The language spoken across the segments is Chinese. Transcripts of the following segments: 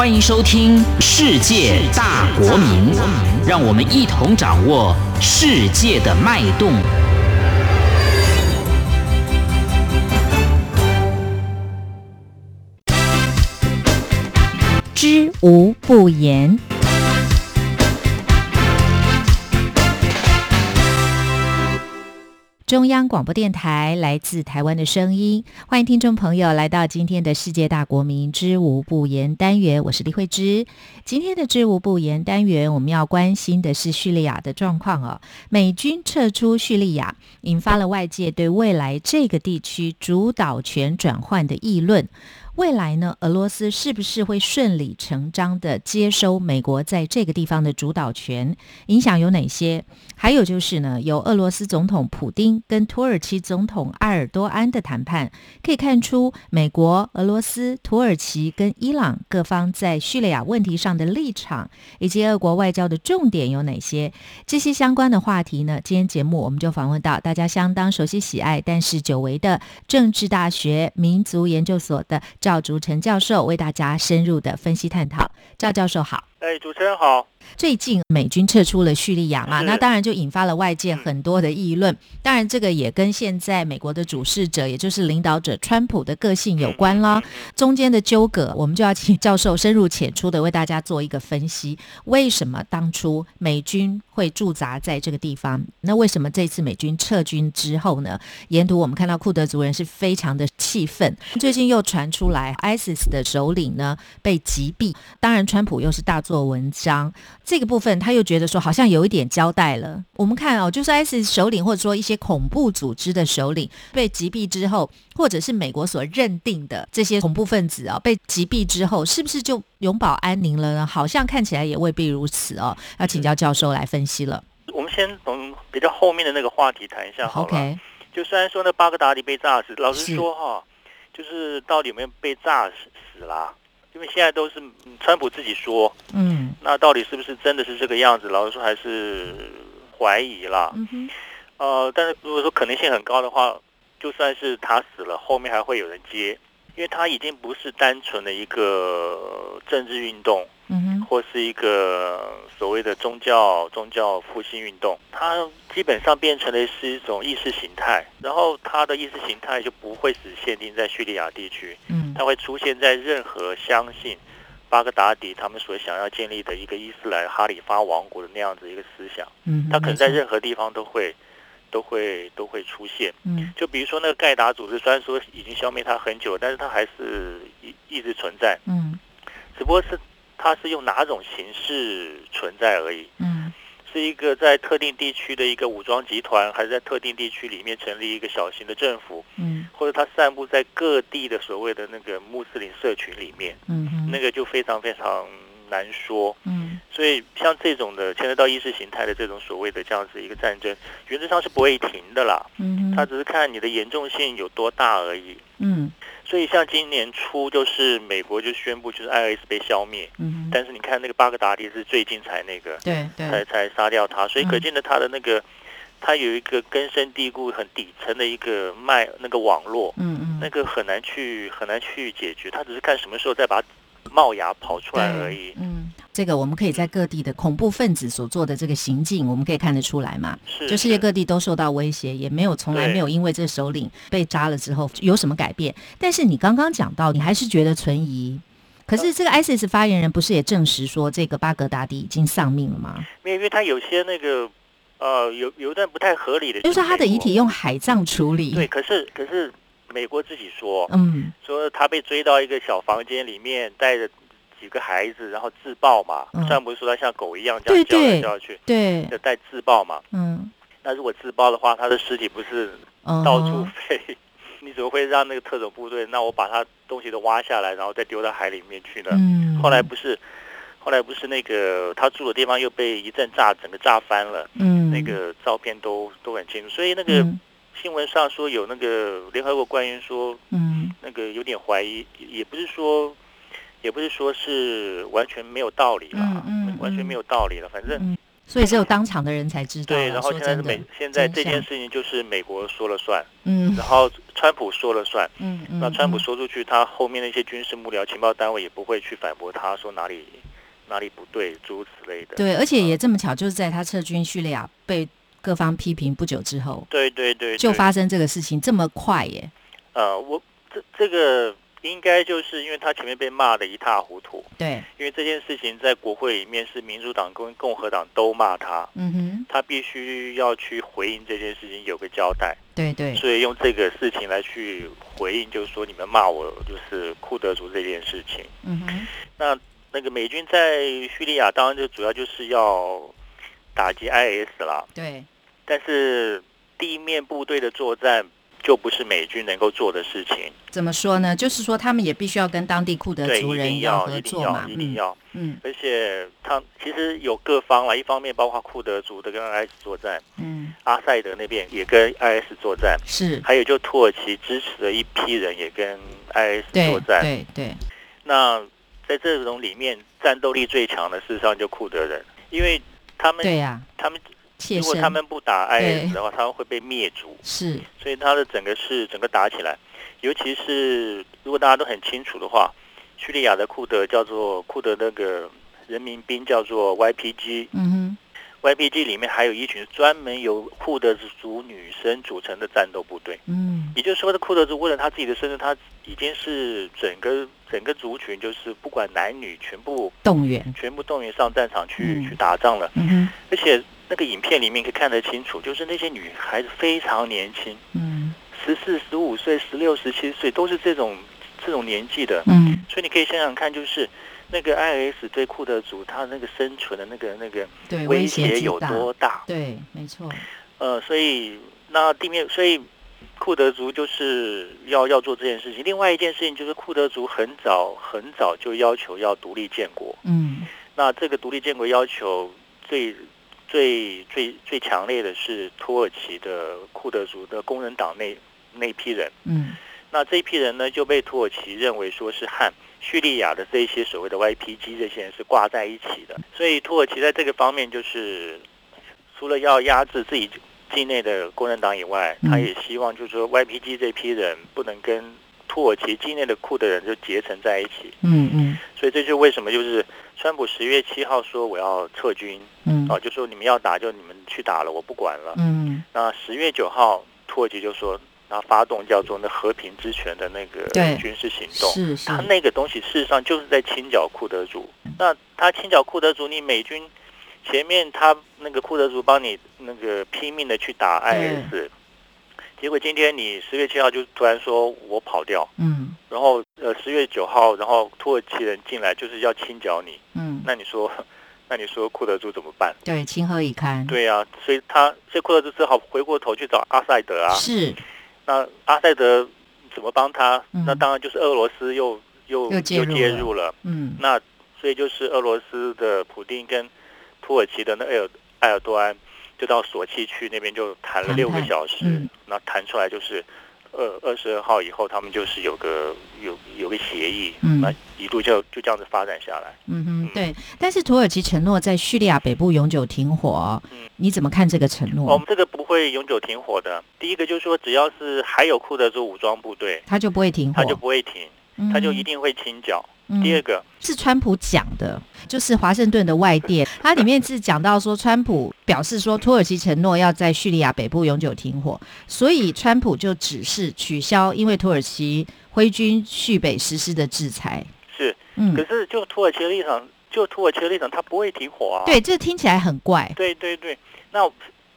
欢迎收听《世界大国民》，让我们一同掌握世界的脉动。知无不言。中央广播电台来自台湾的声音，欢迎听众朋友来到今天的世界大国民知无不言单元，我是李慧芝。今天的知无不言单元，我们要关心的是叙利亚的状况哦。美军撤出叙利亚，引发了外界对未来这个地区主导权转换的议论。未来呢，俄罗斯是不是会顺理成章的接收美国在这个地方的主导权？影响有哪些？还有就是呢，由俄罗斯总统普京跟土耳其总统埃尔多安的谈判，可以看出美国、俄罗斯、土耳其跟伊朗各方在叙利亚问题上的立场，以及俄国外交的重点有哪些？这些相关的话题呢，今天节目我们就访问到大家相当熟悉喜爱，但是久违的政治大学民族研究所的赵竹成教授，为大家深入的分析探讨。赵教授好。哎，主持人好。最近美军撤出了叙利亚嘛，那当然就引发了外界很多的议论。当然，这个也跟现在美国的主事者，也就是领导者川普的个性有关啦。中间的纠葛，我们就要请教授深入浅出的为大家做一个分析。为什么当初美军会驻扎在这个地方？那为什么这次美军撤军之后呢？沿途我们看到库德族人是非常的气愤。最近又传出来，ISIS 的首领呢被击毙。当然，川普又是大做文章，这个部分他又觉得说好像有一点交代了。我们看哦，就是 ISIS 首领或者说一些恐怖组织的首领被击毙之后，或者是美国所认定的这些恐怖分子啊、被击毙之后，是不是就永保安宁了呢？好像看起来也未必如此哦。要请教教授来分析了。我们先从比较后面的那个话题谈一下好了。OK，就虽然说那巴格达迪被炸死，老实是说哈，就是到底有没有被炸死死啦？因为现在都是嗯川普自己说，嗯那到底是不是真的是这个样子？老实说还是怀疑啦。嗯哼，呃，但是如果说可能性很高的话，就算是他死了，后面还会有人接，因为它已经不是单纯的一个政治运动，嗯哼，或是一个所谓的宗教宗教复兴运动，它基本上变成的是一种意识形态，然后它的意识形态就不会只限定在叙利亚地区，嗯。它会出现在任何相信巴格达迪他们所想要建立的一个伊斯兰哈里发王国的那样子一个思想，嗯哼，它可能在任何地方都会都会都会出现。嗯。就比如说那个盖达组织，虽然说已经消灭它很久，但是它还是一一直存在。嗯。只不过是它是用哪种形式存在而已，嗯。是一个在特定地区的一个武装集团，还是在特定地区里面成立一个小型的政府，嗯。或者它散布在各地的所谓的那个穆斯林社群里面，嗯，那个就非常非常难说。嗯。所以像这种的牵涉到意识形态的这种所谓的这样子一个战争，原则上是不会停的啦。嗯哼，它只是看你的严重性有多大而已。嗯。所以像今年初，就是美国就宣布就是 IS 被消灭，嗯，但是你看那个巴格达迪是最近才那个对对。才才杀掉他，所以嗯可见的他的那个，他有一个根深蒂固、很底层的一个脉那个网络，嗯嗯，那个很难去很难去解决，他只是看什么时候再把它冒芽跑出来而已。嗯，这个我们可以在各地的恐怖分子所做的这个行径，我们可以看得出来嘛。是，就世界各地都受到威胁，也没有从来没有因为这首领被扎了之后有什么改变。但是你刚刚讲到，你还是觉得存疑。可是这个 ISIS 发言人不是也证实说，这个巴格达迪已经丧命了吗？没有因为他有些那个呃有有一段不太合理的，就是他的遗体用海葬处理。对，，可是可是美国自己说，嗯说他被追到一个小房间里面，带着几个孩子，然后自爆嘛。嗯虽然不是说他像狗一样这样叫来叫去，对，就带自爆嘛。嗯，那如果自爆的话，他的尸体不是嗯到处飞，你怎么会让那个特种部队？那我把他东西都挖下来，然后再丢到海里面去呢？嗯，后来不是，后来不是那个他住的地方又被一阵炸，整个炸翻了，嗯那个照片都都很清楚。所以那个嗯新闻上说有那个联合国官员说，嗯那个有点怀疑，也不是说，也不是说是完全没有道理了，嗯嗯完全没有道理了。反正嗯所以只有当场的人才知道。对，然后现在是美，现在这件事情就是美国说了算，嗯然后川普说了算。嗯嗯，那川普嗯说出去，他后面那些军事幕僚、情报单位也不会去反驳他说哪里哪里不对，诸如此类的。对，而且嗯也这么巧，就是在他撤军叙利亚被各方批评不久之后，对对对，对。就发生这个事情，这么快耶。呃，我这这个应该就是因为他前面被骂的一塌糊涂，对，因为这件事情在国会里面是民主党跟共和党都骂他，嗯哼，他必须要去回应这件事情，有个交代，对对，所以用这个事情来去回应，就是说你们骂我就是库德族这件事情。嗯哼，那那个美军在叙利亚当然就主要就是要打击 IS 啦，对，但是地面部队的作战就不是美军能够做的事情。怎么说呢？就是说他们也必须要跟当地库德，族人要，合一定作嘛要，，一定嗯要。嗯而且他其实有各方啦，一方面包括库德族的跟 IS 作战，嗯，阿塞德那边也跟 IS 作战，是，还有就土耳其支持的一批人也跟 IS 作战。对对，那在这种里面，战斗力最强的事实上就库德人，因为他们对呀，他们如果他们不打对 IS 的话，他们会被灭族。是，所以他的整个是整个打起来，尤其是如果大家都很清楚的话，叙利亚的库德叫做库德那个人民兵叫做 YPG，YPG 嗯里面还有一群专门由库德族女生组成的战斗部队。嗯，也就是说，这库德族为了他自己的生存，他已经是整个整个族群，就是不管男女，全部动员，全部动员上战场去、嗯去打仗了。嗯哼，而且那个影片里面可以看得清楚，就是那些女孩子非常年轻，嗯十四、十五岁、十六、十七岁，都是这种这种年纪的。嗯，所以你可以想想看，就是那个 IS 对库德族他那个生存的那个那个，威威胁胁有，多大？对，没错，呃，所以那地面，所以库德族就是要要做这件事情。另外一件事情就是库德族很早很早就要求要独立建国。嗯那这个独立建国要求最最最最强烈的是土耳其的库德族的工人党那那批人。嗯那这一批人呢，就被土耳其认为说是和叙利亚的这些所谓的 YPG 这些人是挂在一起的，所以土耳其在这个方面就是除了要压制自己境内的工人党以外，嗯。他也希望就是说 YPG 这批人不能跟土耳其境内的库的人就结成在一起，嗯嗯。所以这就为什么就是川普十月七号说我要撤军嗯。啊，就说你们要打就你们去打了，我不管了。嗯，那十月九号，土耳其就说，他发动叫做那和平之权的那个军事行动。是是他，那个东西事实上就是在清剿库德族。那他清剿库德族，你美军前面他那个库德族帮你那个拼命的去打 IS，结果今天你十月七号就突然说我跑掉，嗯然后呃十月九号，然后土耳其人进来就是要清剿你，嗯，那你说，那你说库德族怎么办？对，情何以堪？对呀、所以他所以库德族只好回过头去找阿塞德啊。是，那阿塞德怎么帮他？嗯那当然就是俄罗斯又又又介入了。嗯那所以就是俄罗斯的普丁跟土耳其的那埃尔埃尔多安就到索契去那边就谈了六个小时嗯，那、谈出来就是二二十二号以后他们就是有个有有个协议，嗯那一路就就这样子发展下来。嗯哼，对。但是土耳其承诺在叙利亚北部永久停火嗯，你怎么看这个承诺我诺？们这个不会永久停火的。第一个就是说，只要是还有库德族武装部队，他就不会停火，他就不会停，他就一定会清剿。嗯第二个，是川普讲的，就是华盛顿的外电，它里面是讲到说，川普表示说，土耳其承诺要在叙利亚北部永久停火，所以川普就指示取消因为土耳其挥军叙北实施的制裁。是，嗯可，是就土耳其的立场，就土耳其的立场，他不会停火啊。对，这听起来很怪。对对对，那我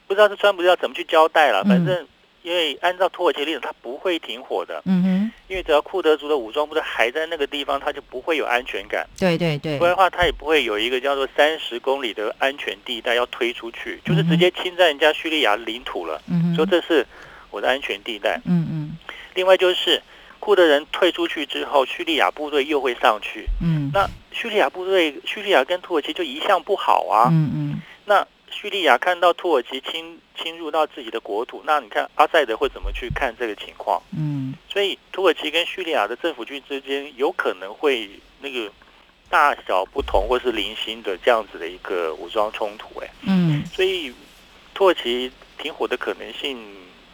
不知道是川普要怎么去交代了。嗯反正因为按照土耳其的立场，他不会停火的，嗯哼，因为只要库德族的武装部队还在那个地方，他就不会有安全感。对对对。不，然的话，他也不会有一个叫做三十公里的安全地带要推出去，就是直接侵占人家叙利亚领土了，嗯哼，说这是我的安全地带。嗯嗯另外就是库德人退出去之后，叙利亚部队又会上去。嗯，那叙利亚部队，叙利亚跟土耳其就一向不好啊。嗯嗯。那叙利亚看到土耳其侵侵入到自己的国土，那你看阿塞德会怎么去看这个情况？嗯。所以土耳其跟叙利亚的政府军之间有可能会那个大小不同或是零星的这样子的一个武装冲突，哎，嗯，所以土耳其停火的可能性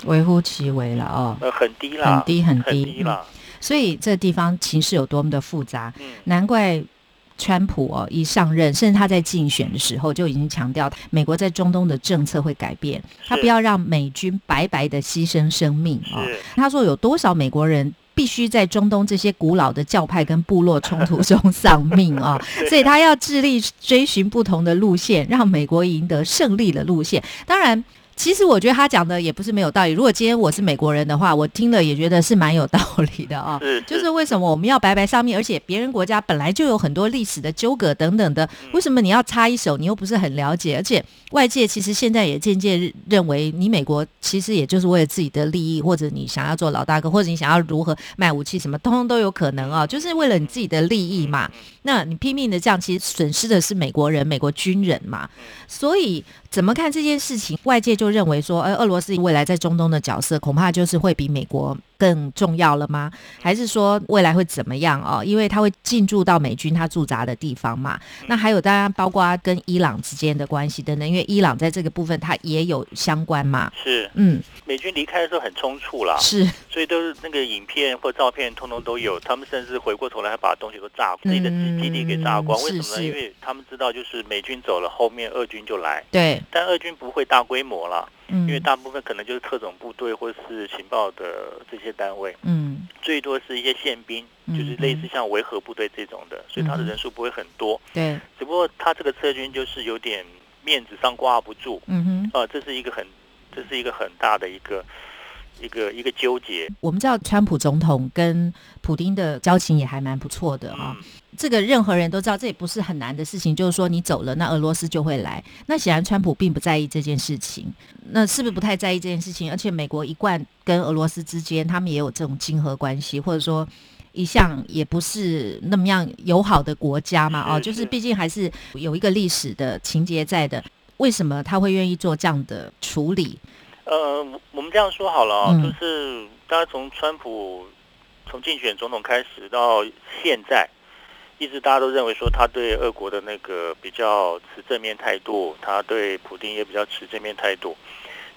微乎其微了哦，呃很低啦，很低很很低低啦，所以这地方情势有多么的复杂，嗯。难怪。川普哦，一上任，甚至他在竞选的时候就已经强调，美国在中东的政策会改变，他不要让美军白白的牺牲生命哦。他说有多少美国人必须在中东这些古老的教派跟部落冲突中丧命啊、对所以他要致力追寻不同的路线，让美国赢得胜利的路线。当然。其实我觉得他讲的也不是没有道理。如果今天我是美国人的话，我听了也觉得是蛮有道理的啊、是就是为什么我们要白白上命，而且别人国家本来就有很多历史的纠葛等等的，嗯为什么你要插一手？你又不是很了解，而且外界其实现在也渐渐认为，你美国其实也就是为了自己的利益，或者你想要做老大哥，或者你想要如何卖武器什么，通通都有可能啊，就是为了你自己的利益嘛。那你拼命的这样，其实损失的是美国人、美国军人嘛。所以怎么看这件事情？外界就认为说，呃，俄罗斯未来在中东的角色，恐怕就是会比美国更重要了吗？还是说未来会怎么样哦？因为它会进驻到美军他驻扎的地方嘛。那还有当然包括跟伊朗之间的关系等等，因为伊朗在这个部分它也有相关嘛。是嗯，美军离开的时候很匆促啦，是，所以都是那个影片或照片通通都有，他们甚至回过头来还把东西都炸，自己的基地给炸光。嗯为什么呢？是是因为他们知道，就是美军走了，后面俄军就来，对，但俄军不会大规模啦，嗯，因为大部分可能就是特种部队或是情报的这些单位，嗯，最多是一些宪兵，嗯就是类似像维和部队这种的，所以他的人数不会很多。对，只不过他这个撤军就是有点面子上挂不住嗯哼。啊、这是一个很，这是一个很大的一个一个一个纠结。我们知道川普总统跟普丁的交情也还蛮不错的啊、嗯，这个任何人都知道，这也不是很难的事情。就是说你走了，那俄罗斯就会来。那显然川普并不在意这件事情，那是不是不太在意这件事情？而且美国一贯跟俄罗斯之间，他们也有这种亲和关系，或者说一向也不是那么样友好的国家嘛。哦，就是是毕竟还是有一个历史的情节在的。为什么他会愿意做这样的处理？呃，我们这样说好了就是大家从川普从竞选总统开始到现在，一直大家都认为说他对俄国的那个比较持正面态度，他对普丁也比较持正面态度。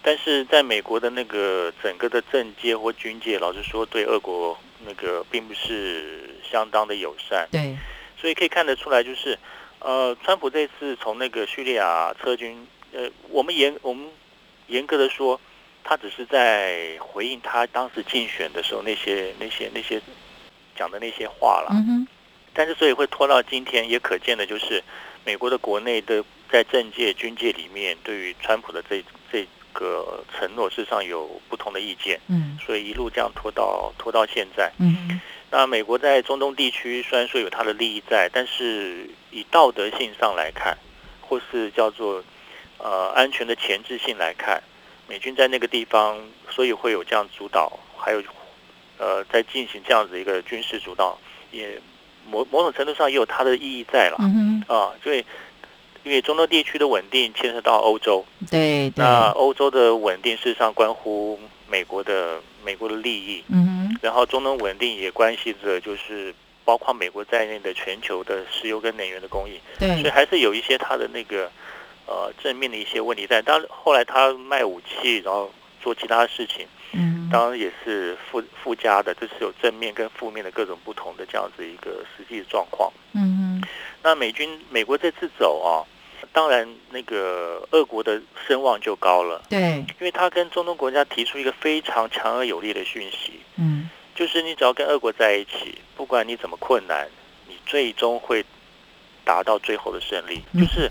但是在美国的那个整个的政界或军界，老实说，对俄国那个并不是相当的友善。对，所以可以看得出来，就是呃，川普这次从那个叙利亚撤军，呃，我们严我们严格的说，他只是在回应他当时竞选的时候那些那些那些讲的那些话了。嗯哼，但是所以会拖到今天，也可见的就是美国的国内的在政界、军界里面，对于川普的这这个承诺，事实上有不同的意见，嗯所以一路这样拖到拖到现在。嗯哼，那美国在中东地区虽然说有它的利益在，但是以道德性上来看，或是叫做呃安全的前置性来看，美军在那个地方，所以会有这样主导，还有呃在进行这样子一个军事主导，也某某种程度上也有它的意义在了嗯，啊，所以。因为中东地区的稳定牵涉到欧洲，对对，那欧洲的稳定事实上关乎美国的美国的利益，嗯哼，然后中东稳定也关系着就是包括美国在内的全球的石油跟能源的供应，对。所以，还是有一些它的那个呃正面的一些问题在。当然后来他卖武器，然后做其他事情，嗯，当然也是附附加的，就是有正面跟负面的各种不同的这样子一个实际的状况。嗯哼，那美军美国这次走啊，当然那个俄国的声望就高了，对，因为他跟中东国家提出一个非常强而有力的讯息。嗯就是你只要跟俄国在一起，不管你怎么困难，你最终会达到最后的胜利。就是，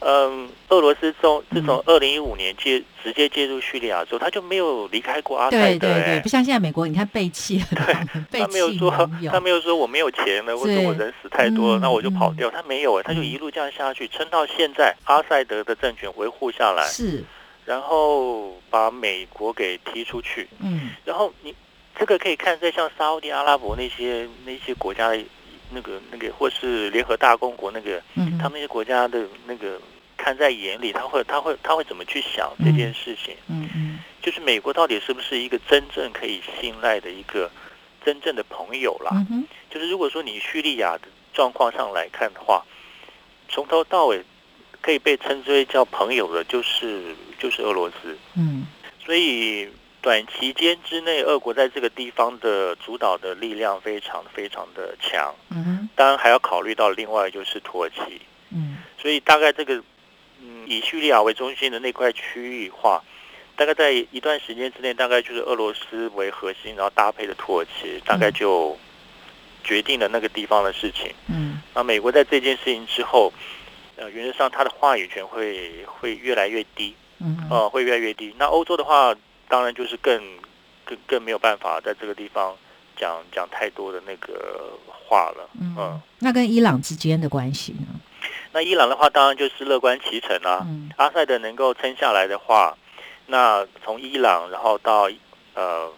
嗯俄罗斯从自从二零一五年介直接介入叙利亚之后，他就没有离开过阿塞德、对对不像现在美国，你看背弃了他们，背他没有说他没有说我没有钱了，或者我人死太多了，嗯那我就跑掉。他没有哎，他就一路这样下去，撑到现在，阿塞德的政权维护下来，是，然后把美国给踢出去。嗯。然后你这个可以看在像沙烏地阿拉伯那些那些国家的那个那个，或是联合大公国那个，嗯，他们那些国家的那个看在眼里，他会他会他会怎么去想这件事情？嗯嗯就是美国到底是不是一个真正可以信赖的一个真正的朋友啦？嗯哼，就是如果说你叙利亚的状况上来看的话，从头到尾可以被称之为叫朋友的，就是就是俄罗斯。嗯所以短期间之内，俄国在这个地方的主导的力量非常非常的强。嗯哼。当然还要考虑到另外就是土耳其，嗯。所以大概这个嗯以叙利亚为中心的那块区域化，大概在一段时间之内，大概就是俄罗斯为核心，然后搭配的土耳其，大概就决定了那个地方的事情。嗯。那美国在这件事情之后，呃，原则上它的话语权会会越来越低，嗯哼。呃，会越来越低。那欧洲的话，当然就是更更更没有办法在这个地方讲讲太多的那个话了，嗯。嗯，那跟伊朗之间的关系呢？那伊朗的话，当然就是乐观其成啊。嗯阿塞德能够撑下来的话，那从伊朗然后到呃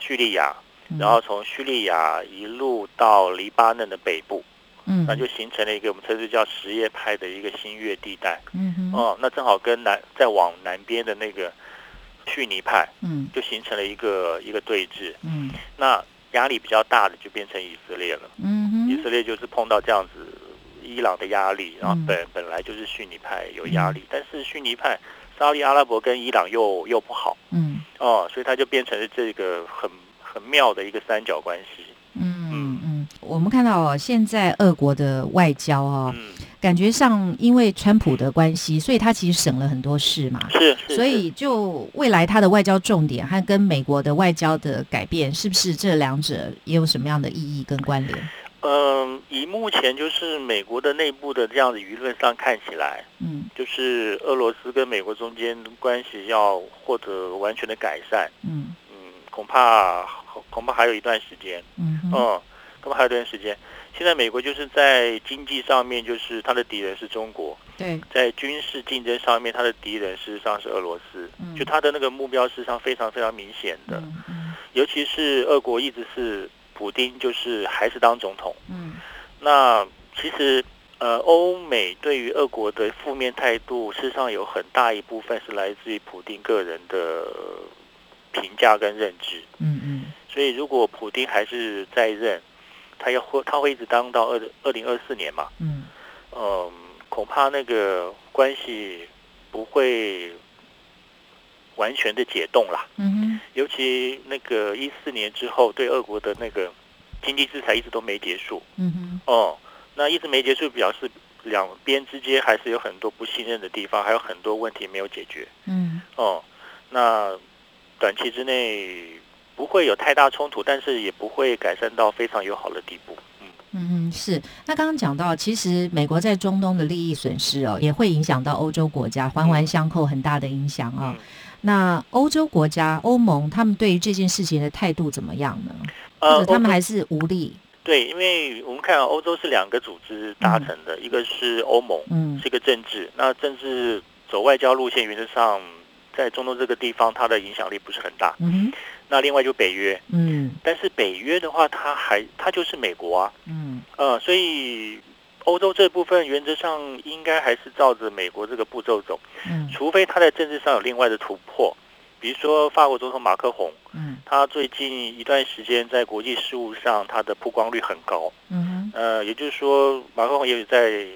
叙利亚，嗯然后从叙利亚一路到黎巴嫩的北部，嗯那就形成了一个我们称之叫什叶派的一个新月地带。嗯哼哦，那正好跟南再往南边的那个逊尼派嗯。就形成了一个一个对峙。嗯。那压力比较大的就变成以色列了。嗯哼。以色列就是碰到这样子伊朗的压力，然后嗯。本、本来就是逊尼派有压力，但是逊尼派沙利阿拉伯跟伊朗又又不好。嗯。哦，所以它就变成了这个很很妙的一个三角关系。嗯。嗯，我们看到哦，现在俄国的外交哦，嗯，感觉上因为川普的关系，所以他其实省了很多事嘛。是是，所以，就未来他的外交重点和跟美国的外交的改变，是不是这两者也有什么样的意义跟关联？嗯、以目前就是美国的内部的这样的舆论上看起来，嗯就是俄罗斯跟美国中间关系要获得完全的改善，嗯嗯，恐怕恐怕还有一段时间。嗯哼嗯，恐怕还有一段时间。现在美国就是在经济上面，就是它的敌人是中国；对，在军事竞争上面，它的敌人事实上是俄罗斯。嗯就它的那个目标，事实上非常非常明显的。嗯嗯尤其是俄国一直是普丁，就是还是当总统。嗯那其实呃，欧美对于俄国的负面态度，事实上有很大一部分是来自于普丁个人的评价跟认知。嗯嗯所以，如果普丁还是在任，他要会他会一直当到二二零二四年嘛？嗯嗯，恐怕那个关系不会完全的解冻啦。嗯哼尤其那个一四年之后，对俄国的那个经济制裁一直都没结束。嗯哼哦，那一直没结束，表示两边之间还是有很多不信任的地方，还有很多问题没有解决。嗯哦，那短期之内不会有太大冲突，但是也不会改善到非常友好的地步。嗯，嗯哼，是。那刚刚讲到，其实美国在中东的利益损失哦，也会影响到欧洲国家，环环相扣，很大的影响啊、嗯那欧洲国家、欧盟他们对于这件事情的态度怎么样呢？或呃者他们还是无力？对，因为我们看欧洲是两个组织达成的，一个是欧盟，嗯是一个政治，那政治走外交路线，原则上在中东这个地方，它的影响力不是很大。嗯哼那另外就北约，嗯。但是北约的话，它还它就是美国啊，嗯。呃，所以欧洲这部分原则上应该还是照着美国这个步骤走，嗯。除非他在政治上有另外的突破，比如说法国总统马克宏，嗯。他最近一段时间在国际事务上他的曝光率很高，嗯哼。呃，也就是说马克宏也有在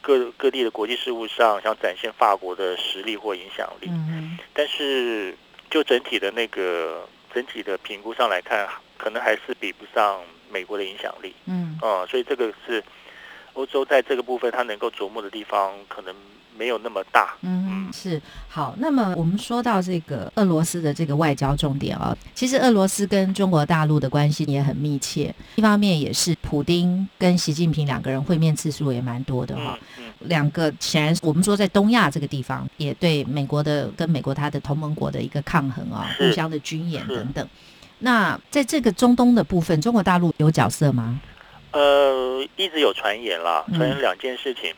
各各地的国际事务上想展现法国的实力或影响力，嗯但是就整体的那个整体的评估上来看，可能还是比不上美国的影响力。嗯嗯，所以这个是欧洲在这个部分它能够琢磨的地方，可能没有那么大。嗯，是好。那么我们说到这个俄罗斯的这个外交重点啊，其实俄罗斯跟中国大陆的关系也很密切。一方面也是普丁跟习近平两个人会面次数也蛮多的哈、两个显然我们说在东亚这个地方，也对美国的跟美国它的同盟国的一个抗衡啊，是互相的军演等等。那在这个中东的部分，中国大陆有角色吗？呃，一直有传言啦，嗯传言两件事情。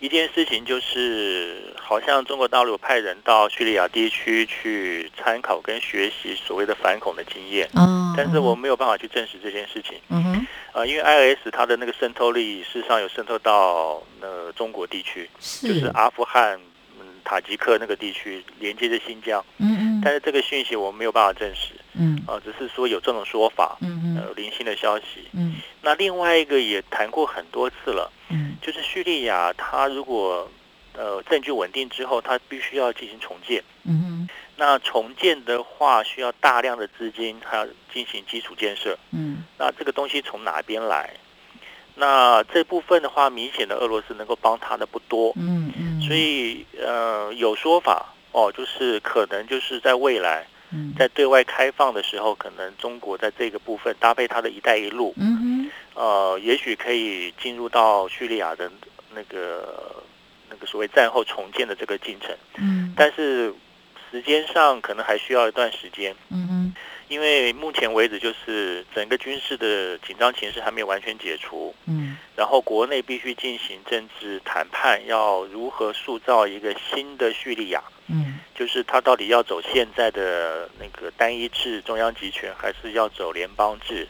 一件事情就是，好像中国大陆有派人到叙利亚地区去参考跟学习所谓的反恐的经验，哦，但是我没有办法去证实这件事情。嗯哼，呃，因为 IS 它的那个渗透力，事实上有渗透到呃中国地区，是，就是阿富汗、嗯塔吉克那个地区，连接着新疆。嗯嗯但是这个讯息我们没有办法证实，嗯啊、只是说有这种说法，嗯嗯呃，零星的消息。嗯那另外一个也谈过很多次了，嗯就是叙利亚，它如果呃证据稳定之后，它必须要进行重建。嗯哼那重建的话，需要大量的资金，还要进行基础建设。嗯那这个东西从哪边来？那这部分的话，明显的俄罗斯能够帮他的不多，嗯嗯，所以呃有说法哦，就是可能就是在未来嗯在对外开放的时候，可能中国在这个部分搭配它的一带一路，嗯哼呃，也许可以进入到叙利亚的那个那个所谓战后重建的这个进程，嗯但是时间上可能还需要一段时间。嗯哼因为目前为止，就是整个军事的紧张情势还没有完全解除，嗯然后国内必须进行政治谈判，要如何塑造一个新的叙利亚，嗯就是他到底要走现在的那个单一制中央集权，还是要走联邦制？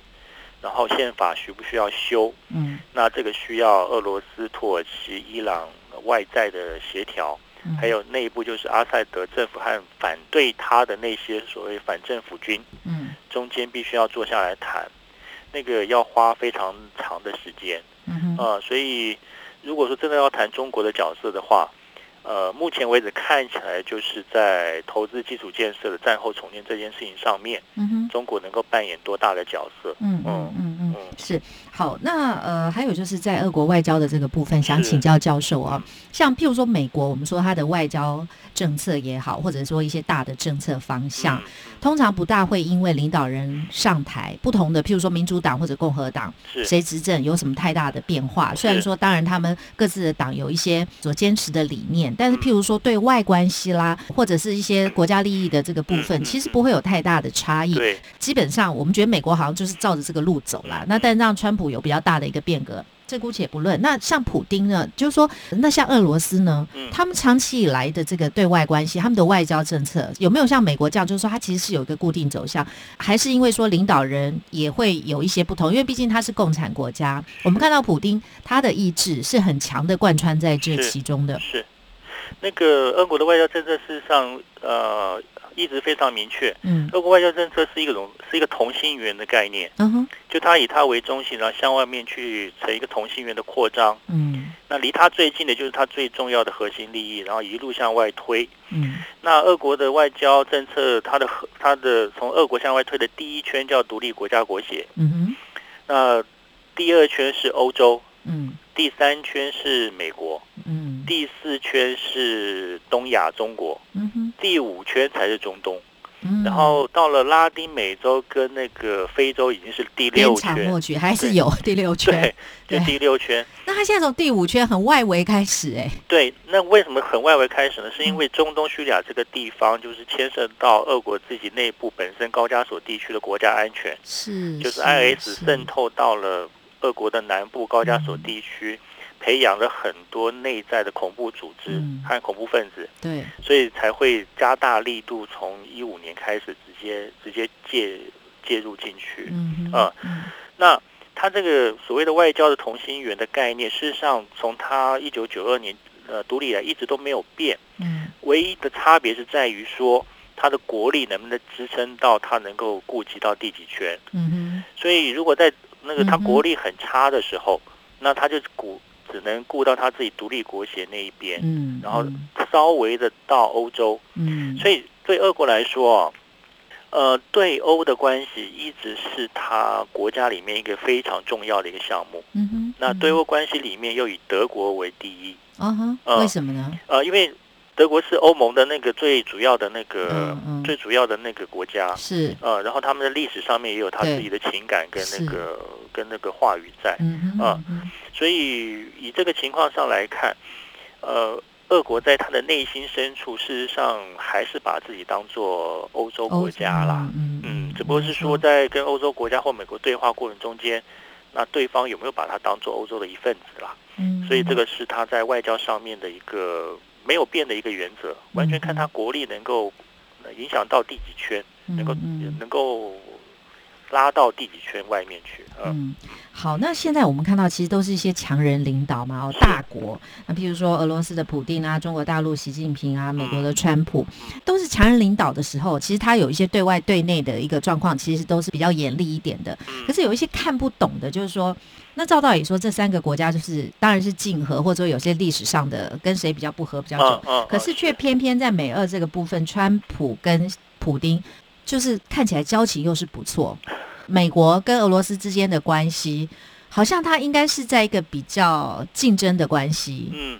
然后宪法需不需要修？嗯那这个需要俄罗斯、土耳其、伊朗外在的协调，嗯，还有内部就是阿塞德政府和反对他的那些所谓反政府军。嗯中间必须要坐下来谈，那个要花非常长的时间嗯所以如果说真的要谈中国的角色的话，呃，目前为止看起来就是在投资基础建设的战后重建这件事情上面，嗯哼。中国能够扮演多大的角色？嗯嗯嗯嗯嗯嗯，是好。那呃，还有就是在俄国外交的这个部分，想请教教授啊，像譬如说美国，我们说它的外交政策也好，或者说一些大的政策方向，嗯通常不大会因为领导人上台，不同的譬如说民主党或者共和党谁执政有什么太大的变化。虽然说当然他们各自的党有一些所坚持的理念，但是嗯譬如说对外关系啦，或者是一些国家利益的这个部分，其实不会有太大的差异。对，基本上我们觉得美国好像就是照着这个路走啦。那但让川普有比较大的一个变革，这姑且不论。那像普丁呢，就是说，那像俄罗斯呢，嗯他们长期以来的这个对外关系，他们的外交政策有没有像美国这样，就是说它其实是有一个固定走向，还是因为说领导人也会有一些不同？因为毕竟他是共产国家，我们看到普丁他的意志是很强的贯穿在这其中的。是那个俄国的外交政策，事实上呃一直非常明确。嗯。俄国外交政策是一个种是一个同心圆的概念，嗯哼。就它以它为中心，然后向外面去成一个同心圆的扩张。嗯。那离它最近的就是它最重要的核心利益，然后一路向外推。嗯。那俄国的外交政策，它的核它的从俄国向外推的第一圈叫独立国家国协，嗯哼。那第二圈是欧洲，嗯。第三圈是美国，嗯。第四圈是东亚中国，嗯哼第五圈才是中东。嗯，然后到了拉丁美洲跟那个非洲已经是第六圈还是有第六圈对。，就第六圈。那他现在从第五圈很外围开始、哎，对，那为什么很外围开始呢？是因为中东叙利亚这个地方，就是牵涉到俄国自己内部本身高加索地区的国家安全，是就是 IS 渗透到了俄国的南部高加索地区，培养了很多内在的恐怖组织嗯。和恐怖分子，对，所以才会加大力度，从一五年开始直接直接介介入进去。嗯嗯。那他这个所谓的外交的同心圆的概念，事实上从他一九九二年呃独立以来一直都没有变，嗯。唯一的差别是在于说他的国力能不能支撑到他能够顾及到第几圈。嗯所以如果在那个它嗯哼。国力很差的时候，那他就顾只能顾到他自己独立国协那一边，，嗯，然后嗯稍微的到欧洲。嗯，所以对俄国来说啊，呃，对欧的关系一直是他国家里面一个非常重要的一个项目。嗯哼，那对欧关系里面又以德国为第一，啊哈，呃为什么呢？呃，因为德国是欧盟的那个最主要的那个、嗯嗯。最主要的那个国家，是，呃，然后他们的历史上面也有他自己的情感跟那个跟那个话语在，啊嗯所以以这个情况上来看，呃，俄国在他的内心深处，事实上还是把自己当做欧洲国家啦。嗯嗯，只不过是说在跟欧洲国家或美国对话过程中间，那对方有没有把他当做欧洲的一份子啦？嗯，所以这个是他在外交上面的一个没有变的一个原则，完全看他国力能够呃影响到第几圈，能够能够拉到地理圈外面去。嗯，好，那现在我们看到其实都是一些强人领导嘛，哦，大国，那譬如说俄罗斯的普丁啊，中国大陆习近平啊，美国的川普，都是强人领导的时候，其实他有一些对外对内的一个状况，其实都是比较严厉一点的。可是有一些看不懂的，就是说，那照道理说，这三个国家就是当然是竞合，或者说有些历史上的跟谁比较不合比较久，可是却偏偏在美俄这个部分，川普跟普丁就是看起来交情又是不错。美国跟俄罗斯之间的关系，好像它应该是在一个比较竞争的关系。嗯，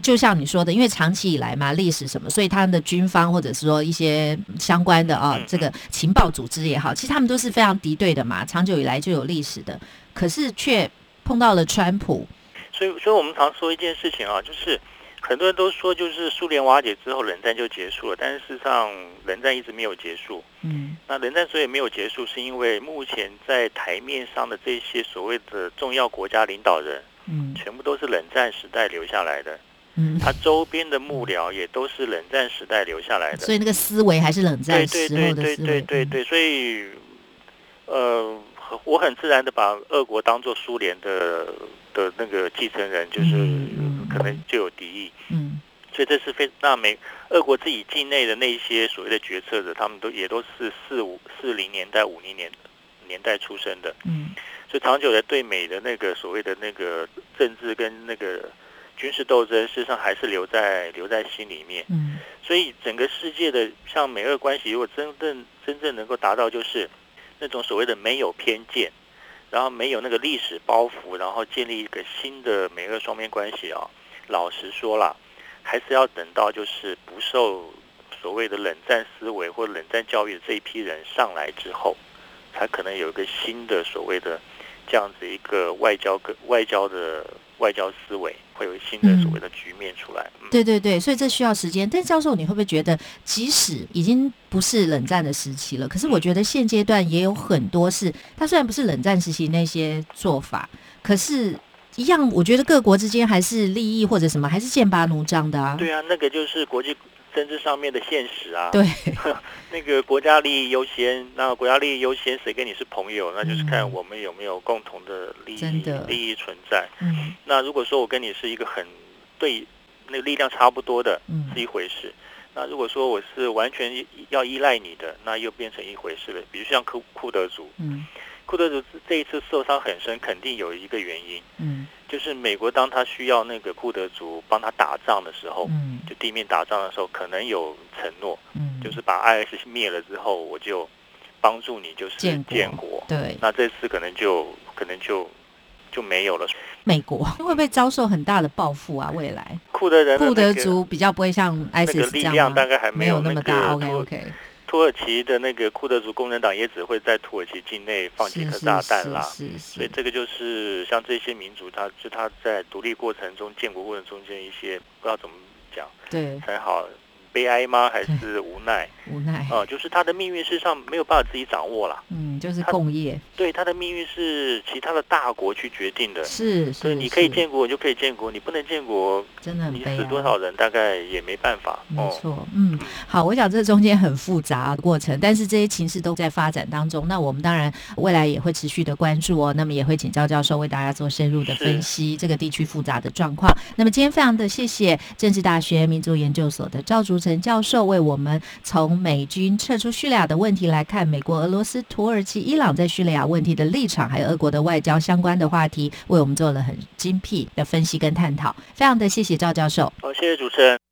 就像你说的，因为长期以来嘛，历史什么，所以他们的军方或者是说一些相关的啊，这个情报组织也好，其实他们都是非常敌对的嘛，长久以来就有历史的。可是却碰到了川普，所以，所以我们常说一件事情啊，就是。很多人都说，就是苏联瓦解之后，冷战就结束了。但是事实上，冷战一直没有结束。嗯，那冷战所以没有结束，是因为目前在台面上的这些所谓的重要国家领导人，嗯，全部都是冷战时代留下来的。嗯，他周边的幕僚也都是冷战时代留下来的。所以那个思维还是冷战时候的对对对对对对，所以，呃，我很自然的把俄国当做苏联的的那个继承人，就是。可能就有敌意，嗯，所以这是非那美俄国自己境内的那些所谓的决策者，他们都也都是四五四零年代五零年年代出生的，嗯，所以长久的对美的那个所谓的那个政治跟那个军事斗争，事实上还是留在留在心里面，嗯，所以整个世界的像美俄关系，如果真正真正能够达到就是那种所谓的没有偏见，然后没有那个历史包袱，然后建立一个新的美俄双边关系啊。老实说了，还是要等到就是不受所谓的冷战思维或冷战教育的这一批人上来之后，才可能有一个新的所谓的这样子一个外交跟外交的外交思维，会有新的所谓的局面出来。对对对，所以这需要时间。但教授，你会不会觉得，即使已经不是冷战的时期了，可是我觉得现阶段也有很多是，它虽然不是冷战时期那些做法，可是。一样，我觉得各国之间还是利益或者什么，还是剑拔弩张的啊。对啊，那个就是国际政治上面的现实啊。对，那个国家利益优先，那国家利益优先，谁跟你是朋友？那就是看我们有没有共同的利益利益存在。嗯。那如果说我跟你是一个很对那个力量差不多的，是一回事。那如果说我是完全要依赖你的，那又变成一回事了。比如像库库德族。嗯。库德族这一次受伤很深，肯定有一个原因，嗯，就是美国当他需要那个库德族帮他打仗的时候，嗯，就地面打仗的时候，可能有承诺，嗯，就是把 IS 灭了之后，我就帮助你，就是建国，对，那这次可能就可能就就没有了。美国会不会遭受很大的报复啊？未来库德人库德族比较不会像 IS 力量大概还没有那么大。OK OK。土耳其的那个库德族工人党也只会在土耳其境内放几颗炸弹啦，所以这个就是像这些民族，他就他在独立过程中、建国过程中间一些不知道怎么讲，对才好。悲哀吗？还是无奈？无奈啊，就是他的命运事实上没有办法自己掌握了。嗯，就是共业。对，他的命运是其他的大国去决定的。是，所以你可以建国，你就可以建国；你不能建国，真的你死多少人，大概也没办法。没错，嗯，好，我想这中间很复杂的过程，但是这些情势都在发展当中。那我们当然未来也会持续的关注哦。那么也会请教教授为大家做深入的分析这个地区复杂的状况。那么今天非常的谢谢政治大学民族研究所的赵竹。陈教授为我们从美军撤出叙利亚的问题来看，美国、俄罗斯、土耳其、伊朗在叙利亚问题的立场，还有俄国的外交相关的话题，为我们做了很精辟的分析跟探讨。非常的谢谢赵教授。好，谢谢主持人。